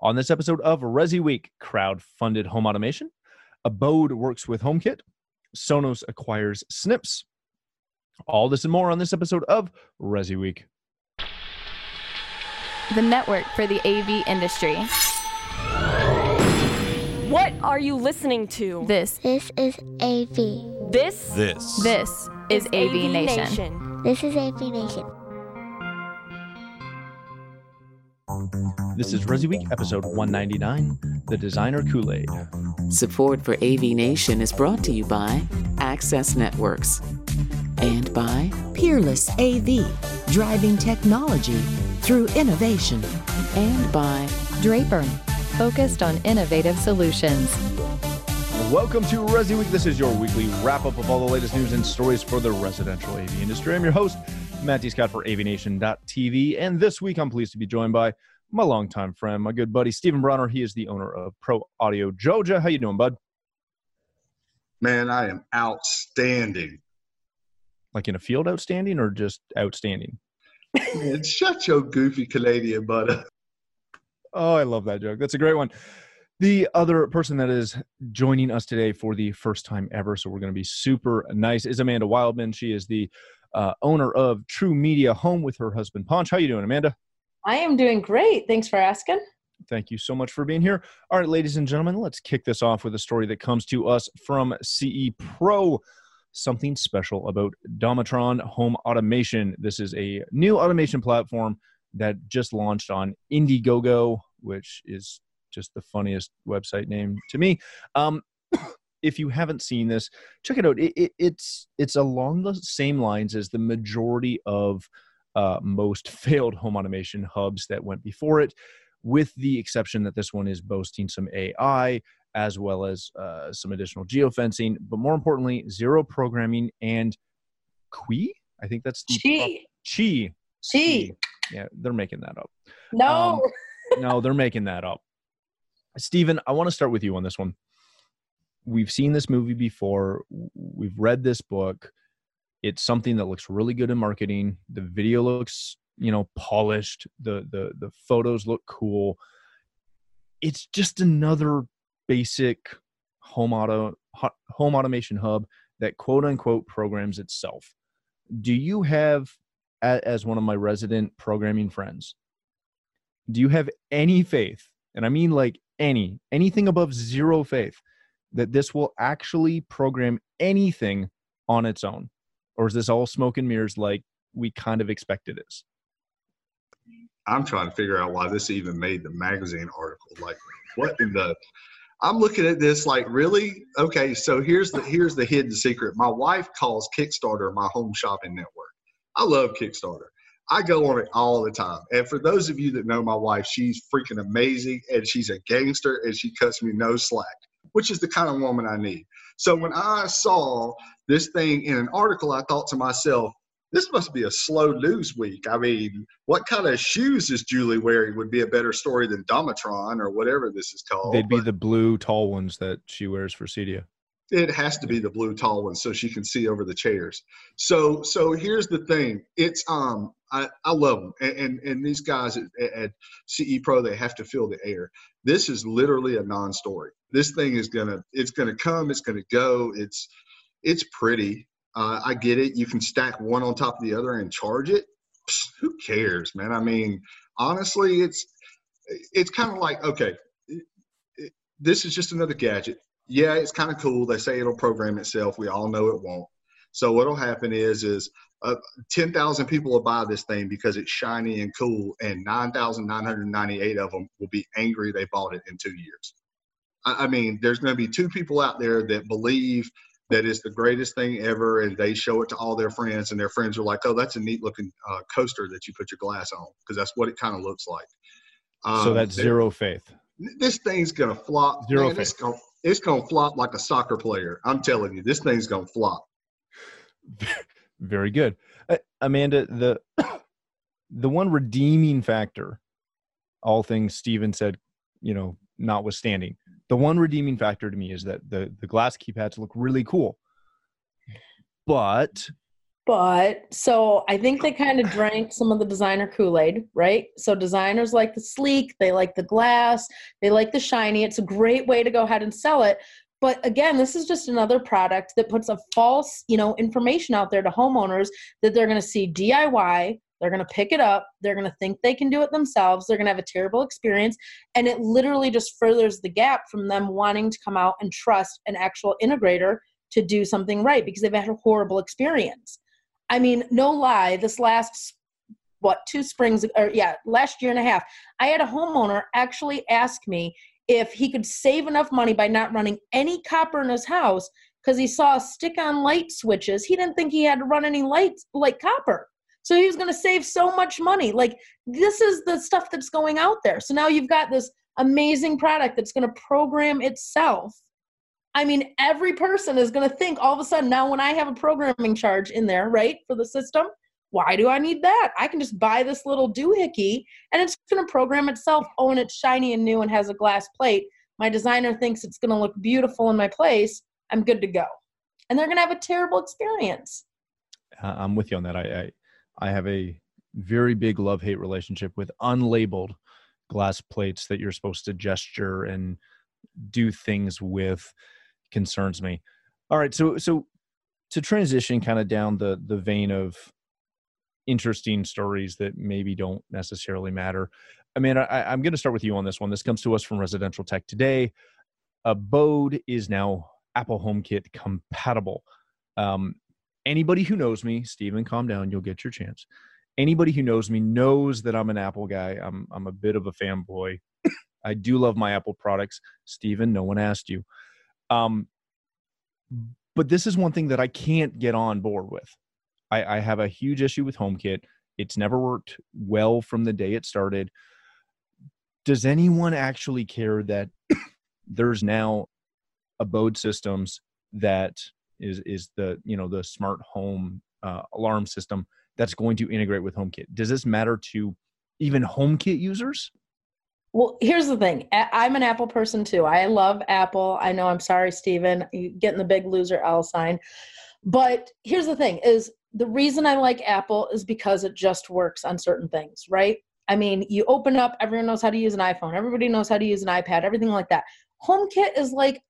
On this episode of Resi Week, crowd-funded home automation, Abode works with HomeKit, Sonos acquires Snips. All this and more on this episode of Resi Week. the network for the AV industry. What are you listening to? This, This is AV. This This. this is AV, Nation. This is AV Nation. This is Resi Week, episode 199, The Designer Kool-Aid. Support for AV Nation is brought to you by Access Networks and by Peerless AV, driving technology through innovation. and by Draper, focused on innovative solutions. Welcome to Resi Week. This is your weekly wrap-up of all the latest news and stories for the residential AV industry. I'm your host, Matt D. Scott for AVNation.tv, and this week I'm pleased to be joined by my longtime friend, my good buddy, Stephen Bronner. He is the owner of Pro Audio Georgia. How you doing, bud? Man, I am outstanding. Like in a field outstanding or just outstanding? Man, shut your goofy Canadian butt up. Oh, I love that joke. That's a great one. The other person that is joining us today for the first time ever, so we're going to be super nice, is Amanda Wildman. She is the uh, owner of TruMedia Home with her husband Ponch. How you doing, Amanda? I am doing great. Thanks for asking. Thank you so much for being here. All right, ladies and gentlemen, let's kick this off with a story that comes to us from CE Pro. Something special about Domatron Home Automation. This is a new automation platform that just launched on Indiegogo, which is just the funniest website name to me. Um, if you haven't seen this, check it out. It, it, it's it's along the same lines as the majority of uh, most failed home automation hubs that went before it with the exception that this one is boasting some AI as well as uh, some additional geofencing, but more importantly, zero programming and Qi. I think that's the Chi. Qi. Chi. Yeah, they're making that up. No. Um, no, they're making that up. Stephen, I want to start with you on this one. We've seen this movie before. We've read this book. It's something that looks really good in marketing. The video looks, you know, polished. The the the photos look cool. It's just another basic home auto home automation hub that quote unquote programs itself. Do you have as one of my resident programming friends, do you have any faith, and I mean like any, anything above zero faith, that this will actually program anything on its own? Or is this all smoke and mirrors like we kind of expect it is? I'm trying to figure out why this even made the magazine article. Like, what in the? I'm looking at this like, really? Okay, so here's the here's the hidden secret. My wife calls Kickstarter my home shopping network. I love Kickstarter. I go on it all the time. And for those of you that know my wife, she's freaking amazing and she's a gangster and she cuts me no slack, which is the kind of woman I need. So when I saw this thing in an article, I thought to myself, this must be a slow news week. I mean, what kind of shoes is Julie wearing would be a better story than Domatron or whatever this is called. They'd be But the blue tall ones that she wears for Cedia. It has to be the blue tall one so she can see over the chairs. So so here's the thing. It's um I, I love them and, and and these guys at, at CE Pro they have to fill the air. This is literally a non-story. This thing is gonna it's gonna come. It's gonna go. It's it's pretty. Uh, I get it. You can stack one on top of the other and charge it. Psst, who cares, man? I mean, honestly, it's it's kind of like okay, this is just another gadget yeah, it's kind of cool. They say it'll program itself. We all know it won't. So what'll happen is is uh, ten thousand people will buy this thing because it's shiny and cool, and nine thousand nine hundred ninety eight of them will be angry they bought it in two years. I, I mean, there's going to be two people out there that believe that it's the greatest thing ever, and they show it to all their friends, and their friends are like, "Oh, that's a neat looking uh, coaster that you put your glass on," because that's what it kind of looks like. so Um, that's zero faith. this thing's gonna flop. Zero Man, faith. gonna it's gonna flop like a soccer player. I'm telling you, this thing's gonna flop. Very good, uh, Amanda. The the one redeeming factor, all things Steven said, you know, notwithstanding, the one redeeming factor to me is that the the glass keypads look really cool, but But so I think they kind of drank some of the designer Kool Aid, right? So designers like the sleek, they like the glass, they like the shiny. It's a great way to go ahead and sell it. But again, this is just another product that puts a false, you know, information out there to homeowners that they're going to see DIY, they're going to pick it up, they're going to think they can do it themselves, they're going to have a terrible experience, and it literally just furthers the gap from them wanting to come out and trust an actual integrator to do something right because they've had a horrible experience. I mean, no lie, this last what two springs or yeah, last year and a half, I had a homeowner actually ask me if he could save enough money by not running any copper in his house because he saw stick on light switches. He didn't think he had to run any lights like copper. So he was going to save so much money. Like this is the stuff that's going out there. So now you've got this amazing product that's going to program itself. I mean, every person is going to think all of a sudden now when I have a programming charge in there, right, for the system, why do I need that? I can just buy this little doohickey and it's going to program itself. Oh, and it's shiny and new and has a glass plate. My designer thinks it's going to look beautiful in my place. I'm good to go. And they're going to have a terrible experience. Uh, I'm with you on that. I, I, I have a very big love hate relationship with unlabeled glass plates that you're supposed to gesture and do things with concerns me. All right, so so to transition kind of down the the vein of interesting stories that maybe don't necessarily matter. I mean, I, am going to start with you on this one. This comes to us from Residential Tech today. Abode is now Apple HomeKit compatible. Um, anybody who knows me, Stephen, calm down. You'll get your chance. Anybody who knows me knows that I'm an Apple guy. I'm I'm a bit of a fanboy. I do love my Apple products. Stephen, no one asked you. Um, but this is one thing that I can't get on board with. I, I have a huge issue with HomeKit. It's never worked well from the day it started. Does anyone actually care that there's now abode systems that is is the you know the smart home uh, alarm system that's going to integrate with HomeKit? Does this matter to even HomeKit users? Well, here's the thing. I'm an Apple person too. I love Apple. I know I'm sorry, Stephen, getting the big loser L sign. But here's the thing is the reason I like Apple is because it just works on certain things, right? I mean, you open up, everyone knows how to use an iPhone, everybody knows how to use an iPad, everything like that. HomeKit is like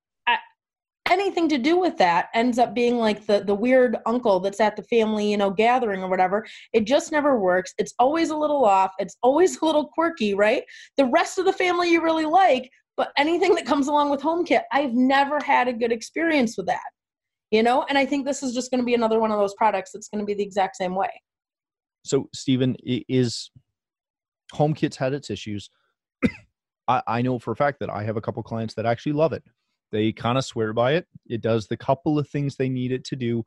anything to do with that ends up being like the the weird uncle that's at the family you know gathering or whatever it just never works. It's always a little off. It's always a little quirky right? The rest of the family you really like but anything that comes along with HomeKit I've never had a good experience with that you know? And i think this is just going to be another one of those products that's going to be the exact same way. So stephen is home homekit's had its issues. I, I know for a fact that i have a couple clients that actually love it they kind of swear by it. It does the couple of things they need it to do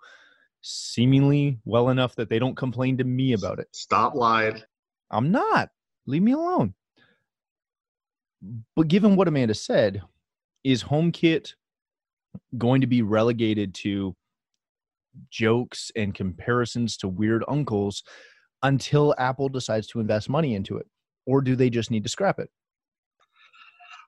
seemingly well enough that they don't complain to me about it. stop lying. I'm not. Leave me alone. But given what amanda said is homekit going to be relegated to jokes and comparisons to weird uncles until Apple decides to invest money into it? Or do they just need to scrap it?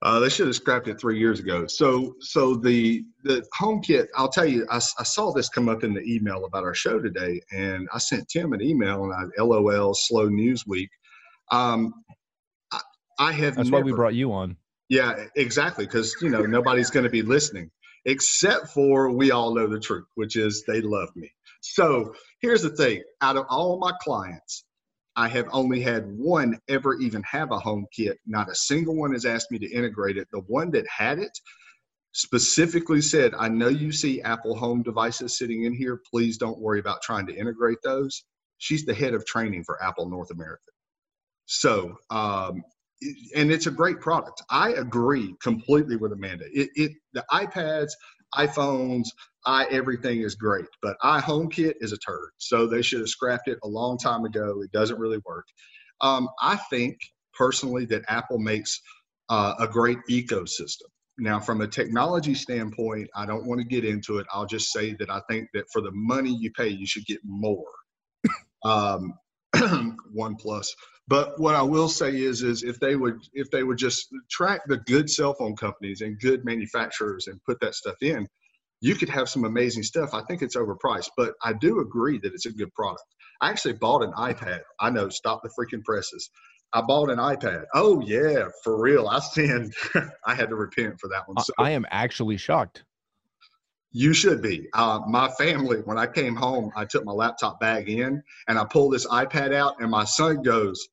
Uh, they should have scrapped it three years ago. So, so the the HomeKit. I'll tell you, I, I, saw this come up in the email about our show today, and I sent Tim an email, and I LOL slow news week. Um, I, I have. That's never, why we brought you on. Yeah, exactly, because you know nobody's going to be listening except for we all know the truth, which is they love me. So here's the thing out of all my clients, I have only had one ever even have a home kit. Not a single one has asked me to integrate it. The one that had it specifically said, I know you see Apple home devices sitting in here. Please don't worry about trying to integrate those. She's the head of training for Apple North America. So um, and it's a great product. I agree completely with Amanda. It, it the iPads, iPhones, i everything is great, but iHomeKit is a turd. So they should have scrapped it a long time ago. It doesn't really work. Um, I think personally that Apple makes uh, a great ecosystem. Now, from a technology standpoint, I don't want to get into it. I'll just say that I think that for the money you pay, you should get more. Um, OnePlus but what I will say is, is if they would, if they would just track the good cell phone companies and good manufacturers and put that stuff in, you could have some amazing stuff. I think it's overpriced, but I do agree that it's a good product. I actually bought an iPad. I know, stop the freaking presses. I bought an iPad. Oh yeah, for real. I stand. I had to repent for that one. So, I am actually shocked. You should be. Uh, my family, when I came home, I took my laptop bag in and I pulled this iPad out, and my son goes,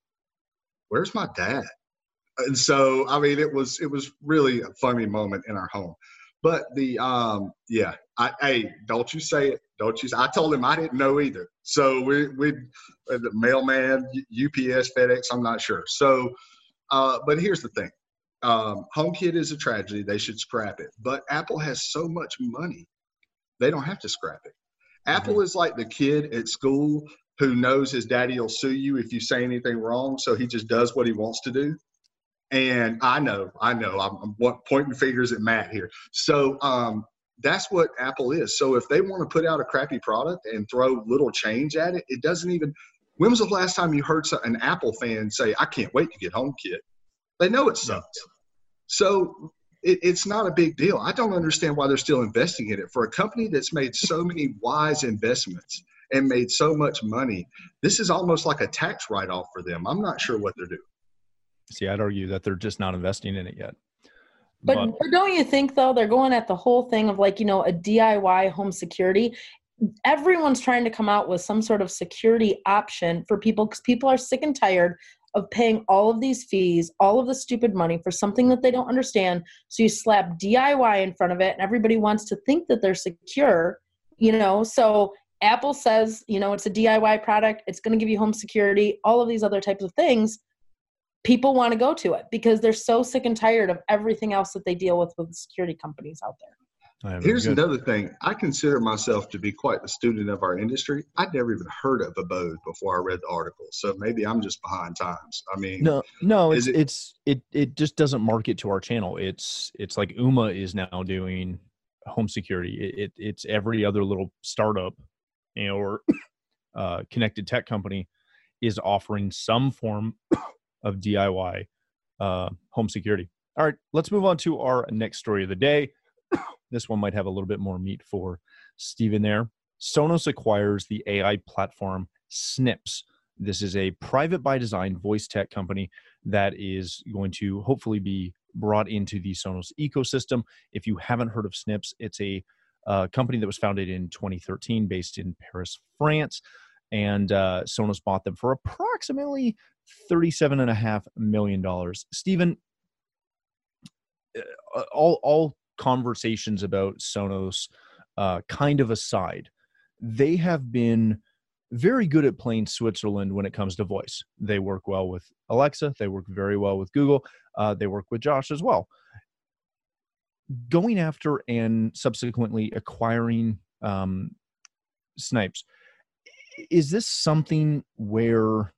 "Where's my dad?" And so, I mean, it was it was really a funny moment in our home. But the um, yeah, I hey, don't you say it. Don't you? Say, I told him I didn't know either. So we we uh, the mailman, UPS, FedEx. I'm not sure. So, uh, but here's the thing. Um, HomeKit is a tragedy. They should scrap it. But Apple has so much money, they don't have to scrap it. Apple mm-hmm. is like the kid at school who knows his daddy will sue you if you say anything wrong, so he just does what he wants to do. And I know, I know, I'm, I'm pointing fingers at Matt here. So um, that's what Apple is. So if they want to put out a crappy product and throw little change at it, it doesn't even. When was the last time you heard an Apple fan say, "I can't wait to get home, HomeKit"? They know it sucks. So it, it's not a big deal. I don't understand why they're still investing in it for a company that's made so many wise investments and made so much money. This is almost like a tax write-off for them. I'm not sure what they're doing. See, I'd argue that they're just not investing in it yet. But, but don't you think though they're going at the whole thing of like you know a DIY home security? Everyone's trying to come out with some sort of security option for people because people are sick and tired of paying all of these fees, all of the stupid money for something that they don't understand. So you slap DIY in front of it, and everybody wants to think that they're secure, you know. So Apple says, you know, it's a DIY product, it's going to give you home security, all of these other types of things people want to go to it because they're so sick and tired of everything else that they deal with with security companies out there. Here's good. another thing. I consider myself to be quite a student of our industry. I'd never even heard of Abode before I read the article, so maybe I'm just behind times. I mean, no, no, it's it, it's it it just doesn't market to our channel. It's it's like Ooma is now doing home security. It, it it's every other little startup or uh, connected tech company is offering some form of DIY uh, home security. All right, let's move on to our next story of the day. this one might have a little bit more meat for Stephen there. Sonos acquires the AI platform Snips. This is a private by design voice tech company that is going to hopefully be brought into the Sonos ecosystem. If you haven't heard of Snips, it's a uh, company that was founded in 2013 based in Paris, France. And uh, Sonos bought them for approximately $37.5 million. Stephen, uh, all, all conversations about Sonos uh, kind of aside, they have been very good at playing Switzerland when it comes to voice. They work well with Alexa, they work very well with Google, uh, they work with Josh as well. Going after and subsequently acquiring um, Snips, is this something where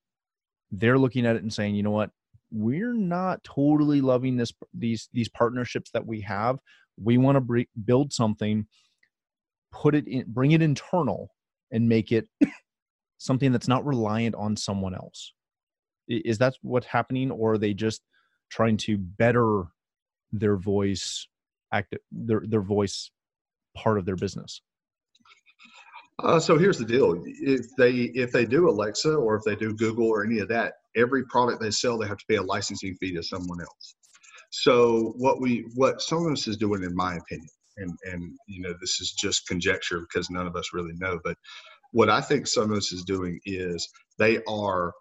they're looking at it and saying, you know what, we're not totally loving this these these partnerships that we have. We want to br- build something, put it in, bring it internal, and make it something that's not reliant on someone else. Is that what's happening, or are they just trying to better their voice, act their their voice part of their business? Uh, so here's the deal: if they if they do Alexa or if they do Google or any of that, every product they sell, they have to pay a licensing fee to someone else. So what we what Sonos is doing, in my opinion, and and you know this is just conjecture because none of us really know, but what I think Sonos is doing is they are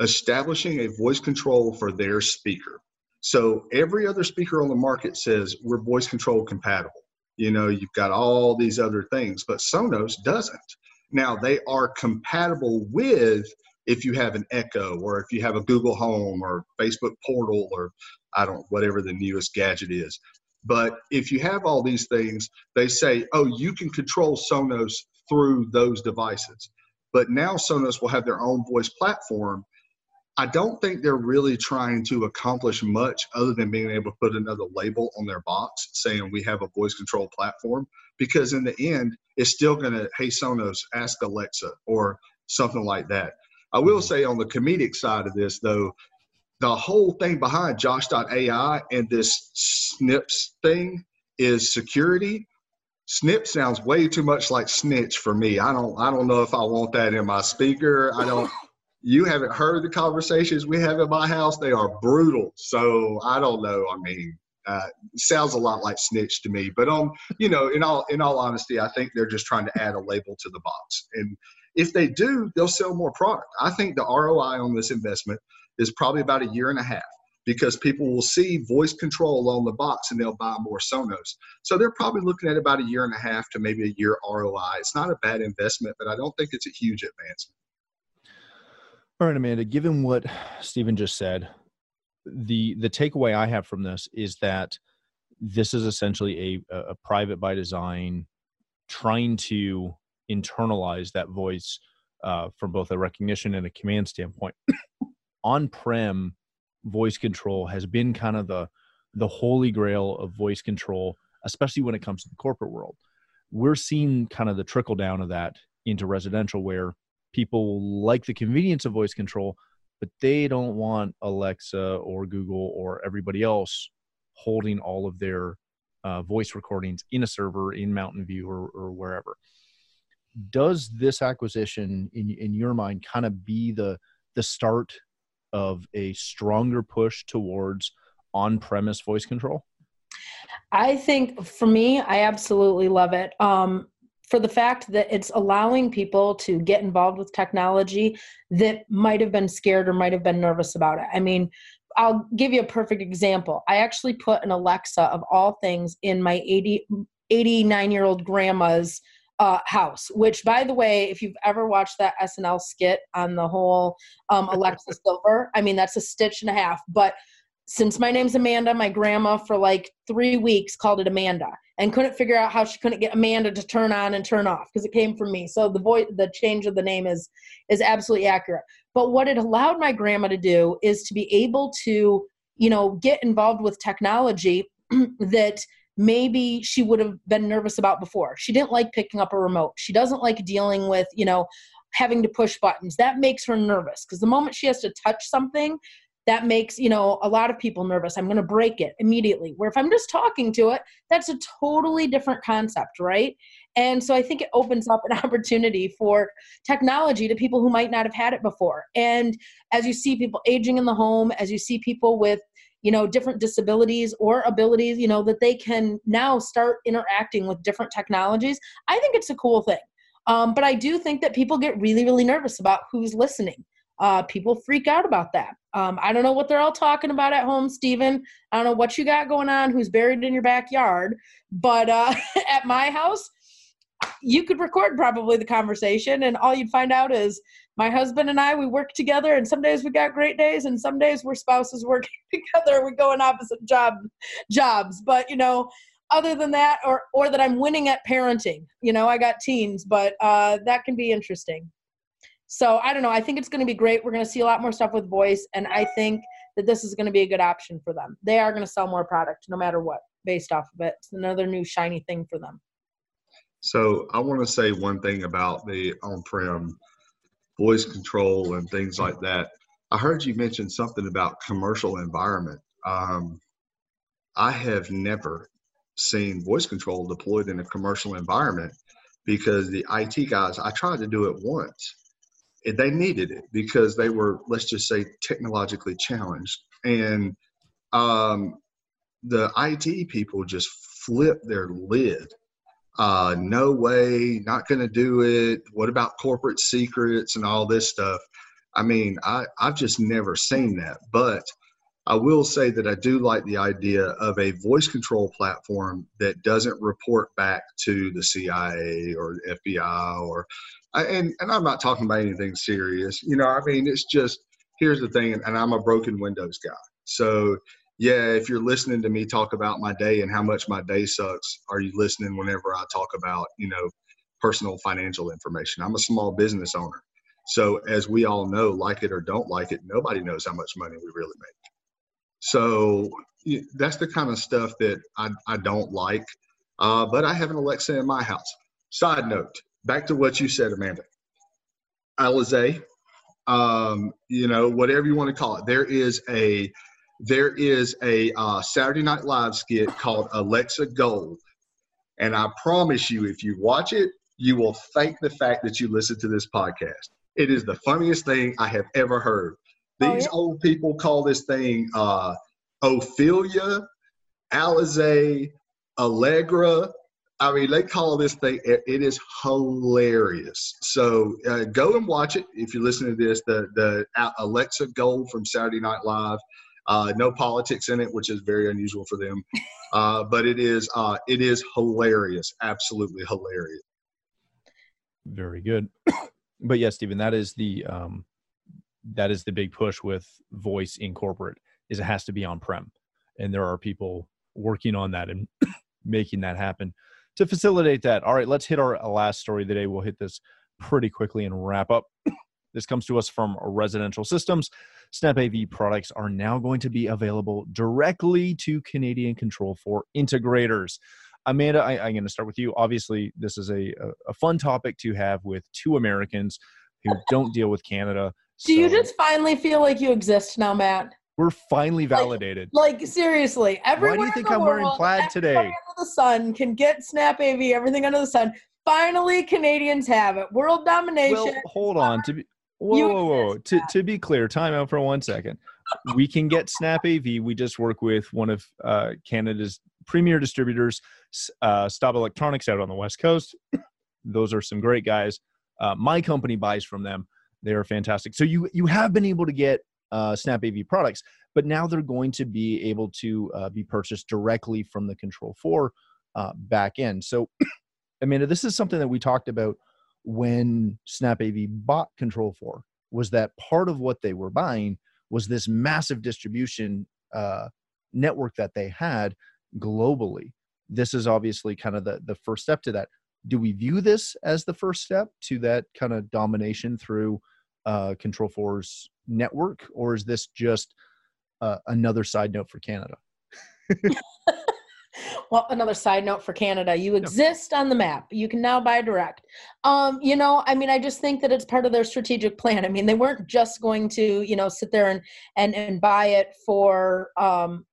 establishing a voice control for their speaker. So every other speaker on the market says we're voice control compatible you know you've got all these other things but sonos doesn't. Now they are compatible with if you have an echo or if you have a google home or facebook portal or i don't whatever the newest gadget is. But if you have all these things they say oh you can control sonos through those devices. But now sonos will have their own voice platform I don't think they're really trying to accomplish much other than being able to put another label on their box saying we have a voice control platform. Because in the end, it's still going to, hey, Sonos, ask Alexa or something like that. I will mm-hmm. say on the comedic side of this, though, the whole thing behind Josh.ai and this Snips thing is security. snip sounds way too much like snitch for me. I don't I don't know if I want that in my speaker. I don't you haven't heard the conversations we have in my house. They are brutal. So I don't know. I mean, uh, sounds a lot like snitch to me. But um, you know, in all in all honesty, I think they're just trying to add a label to the box. And if they do, they'll sell more product. I think the ROI on this investment is probably about a year and a half because people will see voice control on the box and they'll buy more Sonos. So they're probably looking at about a year and a half to maybe a year ROI. It's not a bad investment, but I don't think it's a huge advancement. All right, Amanda, given what Stephen just said, the the takeaway I have from this is that this is essentially a, a private by design trying to internalize that voice uh, from both a recognition and a command standpoint. On prem voice control has been kind of the the holy grail of voice control, especially when it comes to the corporate world. We're seeing kind of the trickle down of that into residential where people like the convenience of voice control, but they don't want Alexa or Google or everybody else holding all of their uh, voice recordings in a server in Mountain View or, or wherever. Does this acquisition, in in your mind, kind of be the the start of a stronger push towards on-premise voice control? I think for me, I absolutely love it. Um, for the fact that it's allowing people to get involved with technology that might have been scared or might have been nervous about it. I mean, I'll give you a perfect example. I actually put an Alexa of all things in my 80, 89 year old grandma's uh, house. Which, by the way, if you've ever watched that SNL skit on the whole um, Alexa Silver, I mean that's a stitch and a half. But since my name's Amanda, my grandma for like three weeks called it Amanda and couldn't figure out how she couldn't get Amanda to turn on and turn off because it came from me. So the voice, the change of the name is is absolutely accurate. But what it allowed my grandma to do is to be able to, you know, get involved with technology that maybe she would have been nervous about before. She didn't like picking up a remote. She doesn't like dealing with, you know, having to push buttons. That makes her nervous because the moment she has to touch something, that makes you know a lot of people nervous. I'm going to break it immediately. Where if i'm just talking to it that's a totally different concept right? And so i think it opens up an opportunity for technology to people who might not have had it before. And as you see people aging in the home as you see people with you know different disabilities or abilities you know that they can now start interacting with different technologies i think it's a cool thing. Um, but i do think that people get really really nervous about who's listening. Uh, people freak out about that um, i don't know what they're all talking about at home stephen i don't know what you got going on who's buried in your backyard but uh, at my house you could record probably the conversation and all you'd find out is my husband and I we work together and some days we got great days and some days we're spouses working together we go in opposite job jobs. But you know other than that or or that I'm winning at parenting you know I got teens but uh, that can be interesting so I don't know I think it's going to be great we're going to see a lot more stuff with voice and I think that this is going to be a good option for them they are going to sell more product no matter what based off of it it's another new shiny thing for them so I want to say one thing about the on-prem voice control and things like that. I heard you mention something about commercial environment. Um, I have never seen voice control deployed in a commercial environment because the IT guys, I tried to do it once. They needed it because they were, let's just say, technologically challenged. And um, the IT people just flipped their lid uh, no way, not going to do it. What about corporate secrets and all this stuff? I mean, I, I've just never seen that. But I will say that I do like the idea of a voice control platform that doesn't report back to the CIA or FBI or, and, and I'm not talking about anything serious. You know, I mean, it's just, here's the thing, and I'm a broken Windows guy. So yeah, if you're listening to me talk about my day and how much my day sucks, are you listening whenever I talk about, you know, personal financial information? I'm a small business owner. So, as we all know, like it or don't like it, nobody knows how much money we really make. So, that's the kind of stuff that I, I don't like. Uh, but I have an Alexa in my house. Side note, back to what you said, Amanda. Alizé, um, you know, whatever you want to call it, there is a there is a uh, Saturday Night Live skit called Alexa Gold. And I promise you, if you watch it, you will thank the fact that you listened to this podcast. It is the funniest thing I have ever heard. These oh, yeah? old people call this thing uh, Ophelia, Alizé, Allegra. I mean, they call this thing, it, it is hilarious. So uh, go and watch it if you listen to this. The, the Alexa Gold from Saturday Night Live. Uh, no politics in it, which is very unusual for them. Uh, but it is uh, it is hilarious, absolutely hilarious. Very good. but yes, Stephen, that is the um, that is the big push with voice in corporate is it has to be on prem, and there are people working on that and making that happen to facilitate that. All right, let's hit our uh, last story of the day. We'll hit this pretty quickly and wrap up. This comes to us from residential systems. Snap AV products are now going to be available directly to Canadian Control 4 integrators. Amanda, I, am going to start with you. Obviously, this is a, a, fun topic to have with two Americans who don't deal with Canada. Do so you just finally feel like you exist now, Matt? We're finally validated. Like, like seriously, everyone. Why do you think I'm world, wearing plaid today? Under the sun can get Snap AV, everything under the sun. Finally, Canadians have it. World domination. Well, hold on. To be Whoa, whoa, whoa. To, to be clear, time out for one second. We can get Snap AV. We just work with one of uh, Canada's premier distributors, uh, Staub Electronics, out on the West Coast. Those are some great guys. Uh, my company buys from them. They are fantastic. So you you have been able to get uh, Snap AV products, but now they're going to be able to uh, be purchased directly from the Control Four uh, back end. So, Amanda, this is something that we talked about when Snap AV bought Control 4 was that part of what they were buying was this massive distribution uh, network that they had globally. This is obviously kind of the, the first step to that. Do we view this as the first step to that kind of domination through uh, Control 4's network, or is this just uh, another side note for Canada? well, another side note for Canada, you exist on the map. You can now buy direct. Um, you know, I mean, I just think that it's part of their strategic plan. I mean, they weren't just going to, you know, sit there and and and buy it for um,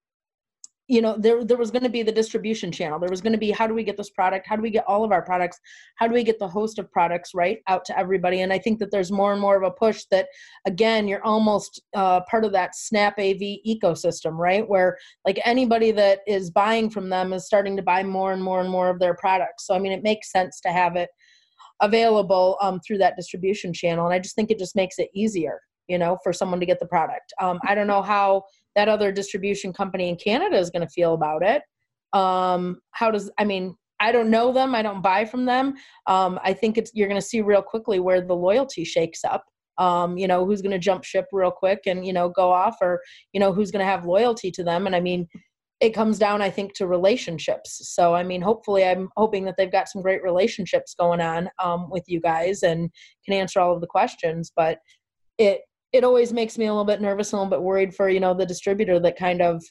you know there there was going to be the distribution channel. There was going to be how do we get this product? How do we get all of our products? How do we get the host of products right out to everybody? And i think that there's more and more of a push that again you're almost uh, part of that snap av ecosystem right where like anybody that is buying from them is starting to buy more and more and more of their products. So i mean it makes sense to have it available um, through that distribution channel and i just think it just makes it easier you know for someone to get the product. Um, i don't know how that other distribution company in Canada is going to feel about it. Um, how does I mean? I don't know them. I don't buy from them. Um, I think it's you're going to see real quickly where the loyalty shakes up. Um, you know, who's going to jump ship real quick and you know go off, or you know who's going to have loyalty to them. And I mean, it comes down, I think, to relationships. So I mean, hopefully, I'm hoping that they've got some great relationships going on um, with you guys and can answer all of the questions. But it it always makes me a little bit nervous and a little bit worried for you know the distributor that kind of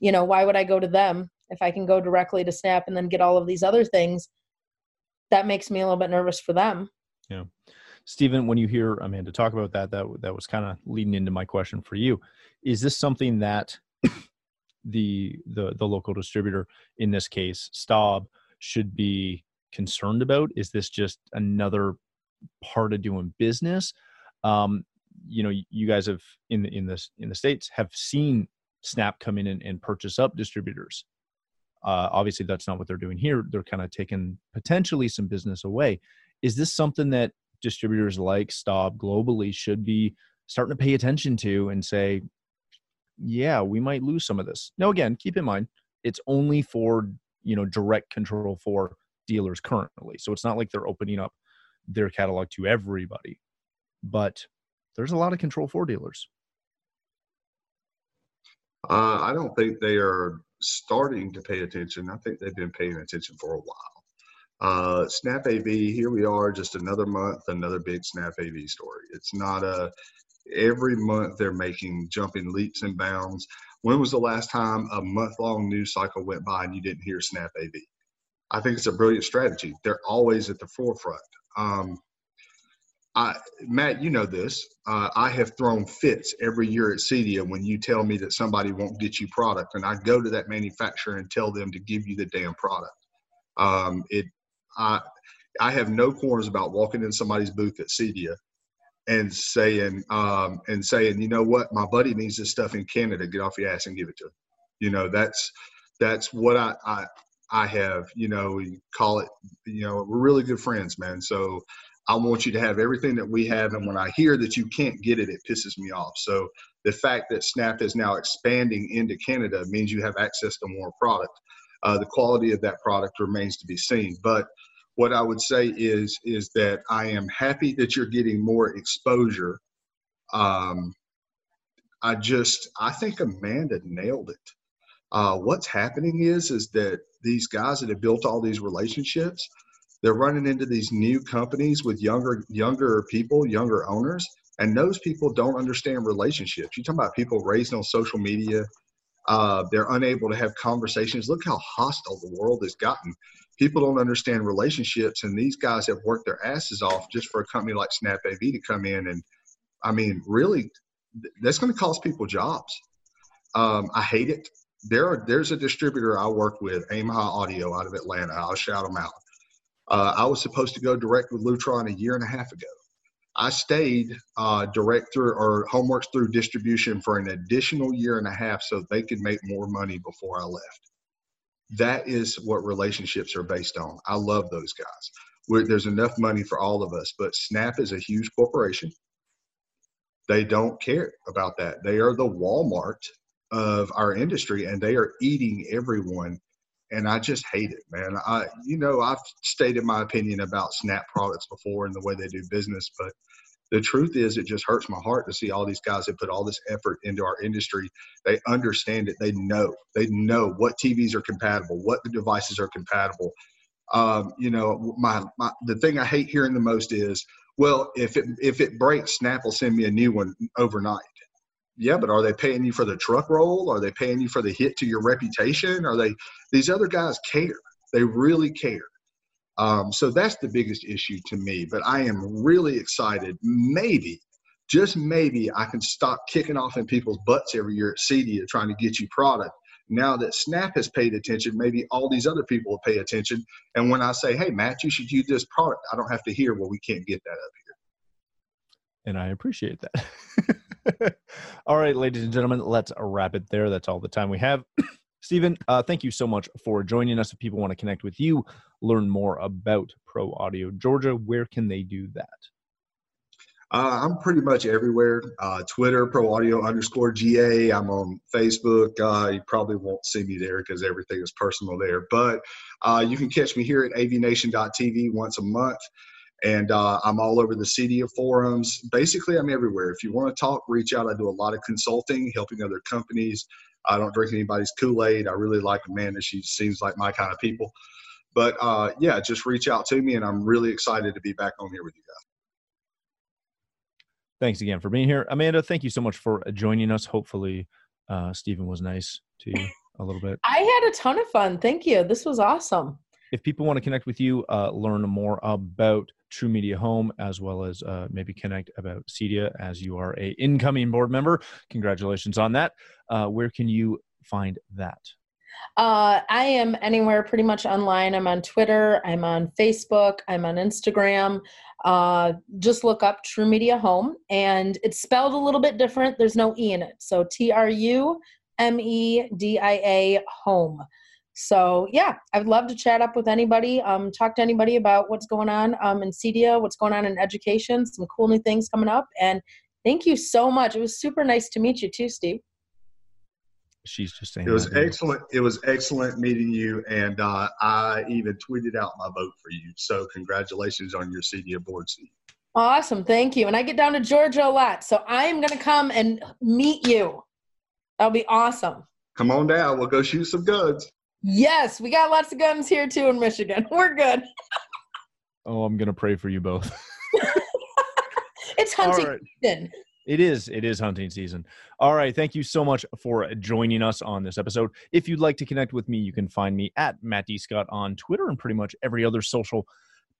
you know why would i go to them if i can go directly to snap and then get all of these other things? That makes me a little bit nervous for them. Yeah. Stephen when you hear amanda talk about that that that was kind of leading into my question for you. Is this something that the the the local distributor in this case staub should be concerned about? Is this just another part of doing business? Um, you know you guys have in the in this in the states have seen snap come in and, and purchase up distributors. Uh, obviously that's not what they're doing here. They're kind of taking potentially some business away. Is this something that distributors like staub globally should be starting to pay attention to and say yeah we might lose some of this? Now again keep in mind it's only for you know direct Control 4 dealers currently. So it's not like they're opening up their catalog to everybody. But there's a lot of Control 4 dealers. Uh, I don't think they are starting to pay attention. I think they've been paying attention for a while. Uh, Snap AV, here we are, just another month, another big Snap AV story. It's not a every month they're making jumping leaps and bounds. When was the last time a month long news cycle went by and you didn't hear Snap AV? I think it's a brilliant strategy. They're always at the forefront. Um, I, Matt, you know this. Uh, I have thrown fits every year at CEDIA when you tell me that somebody won't get you product, and I go to that manufacturer and tell them to give you the damn product. Um, it, I, I have no corners about walking in somebody's booth at CEDIA and saying, um, and saying, you know what, my buddy needs this stuff in Canada. Get off your ass and give it to him. You know, that's that's what I, I I have. You know, we call it. You know, we're really good friends, man. So I want you to have everything that we have. And when I hear that you can't get it, it pisses me off. So the fact that Snap is now expanding into Canada means you have access to more product. Uh, the quality of that product remains to be seen. But what I would say is is that I am happy that you're getting more exposure. Um, I just I think Amanda nailed it. Uh, what's happening is is that these guys that have built all these relationships they're running into these new companies with younger younger people younger owners and those people don't understand relationships. You talk about people raised on social media uh, they're unable to have conversations. Look how hostile the world has gotten. People don't understand relationships and these guys have worked their asses off just for a company like snap av to come in and i mean really that's going to cost people jobs. Um, i hate it. There are, there's a distributor i work with aim high audio out of atlanta. I'll shout them out uh, I was supposed to go direct with Lutron a year and a half ago. I stayed uh, direct through or homeworks through distribution for an additional year and a half so they could make more money before I left. That is what relationships are based on. I love those guys. We're, there's enough money for all of us, but Snap is a huge corporation. They don't care about that. They are the Walmart of our industry and they are eating everyone and I just hate it, man. I, you know, I've stated my opinion about Snap products before and the way they do business, but the truth is, it just hurts my heart to see all these guys that put all this effort into our industry. They understand it. They know. They know what TVs are compatible, what the devices are compatible. Um, you know, my, my the thing I hate hearing the most is, well, if it if it breaks, Snap will send me a new one overnight yeah, but are they paying you for the truck roll? Are they paying you for the hit to your reputation? Are they? These other guys care. They really care. Um, so that's the biggest issue to me. But I am really excited. Maybe, just maybe, I can stop kicking off in people's butts every year at CEDIA trying to get you product. Now that Snap has paid attention, maybe all these other people will pay attention. And when I say, "Hey, Matt, you should use this product," I don't have to hear, "Well, we can't get that up here." And I appreciate that. all right, ladies and gentlemen, let's wrap it there. That's all the time we have. Stephen, uh, thank you so much for joining us. If people want to connect with you, learn more about Pro Audio Georgia, where can they do that? Uh, I'm pretty much everywhere. Uh, Twitter, Pro Audio underscore GA. I'm on Facebook. Uh, you probably won't see me there because everything is personal there. But uh, you can catch me here at avnation.tv once a month and uh, I'm all over the CEDIA forums. Basically, I'm everywhere. If you want to talk, reach out. I do a lot of consulting, helping other companies. I don't drink anybody's Kool Aid. I really like Amanda. She seems like my kind of people. But uh, yeah, just reach out to me, and I'm really excited to be back on here with you guys. Thanks again for being here, Amanda. Thank you so much for joining us. Hopefully, uh, Stephen was nice to you a little bit. I had a ton of fun. Thank you. This was awesome. If people want to connect with you, uh, learn more about TruMedia Home, as well as uh, maybe connect about CEDIA as you are a incoming board member. Congratulations on that. Uh, where can you find that? Uh, I am anywhere pretty much online. I'm on Twitter. I'm on Facebook. I'm on Instagram. Uh, just look up TruMedia Home, and it's spelled a little bit different. There's no e in it, so T R U M E D I A Home. So yeah, I'd love to chat up with anybody, um, talk to anybody about what's going on um, in CEDIA, what's going on in education, some cool new things coming up. And thank you so much. It was super nice to meet you too, Steve. She's just saying it was excellent. It was excellent meeting you, and uh, I even tweeted out my vote for you. So congratulations on your CEDIA board seat. Awesome, thank you. And I get down to Georgia a lot, so I am going to come and meet you. That'll be awesome. Come on down. We'll go shoot some guns. Yes, we got lots of guns here too in Michigan. We're good. oh, I'm gonna pray for you both. it's hunting right. season. It is. It is hunting season. All right. Thank you so much for joining us on this episode. If you'd like to connect with me, you can find me at Matt D. Scott on Twitter and pretty much every other social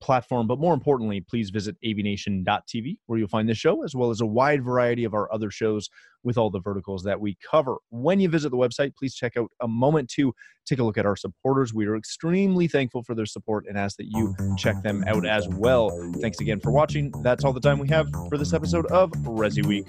platform. But more importantly, please visit avnation.tv where you'll find this show as well as a wide variety of our other shows with all the verticals that we cover. When you visit the website, please check out a moment to take a look at our supporters. We are extremely thankful for their support and ask that you check them out as well. Thanks again for watching. That's all the time we have for this episode of Resi Week.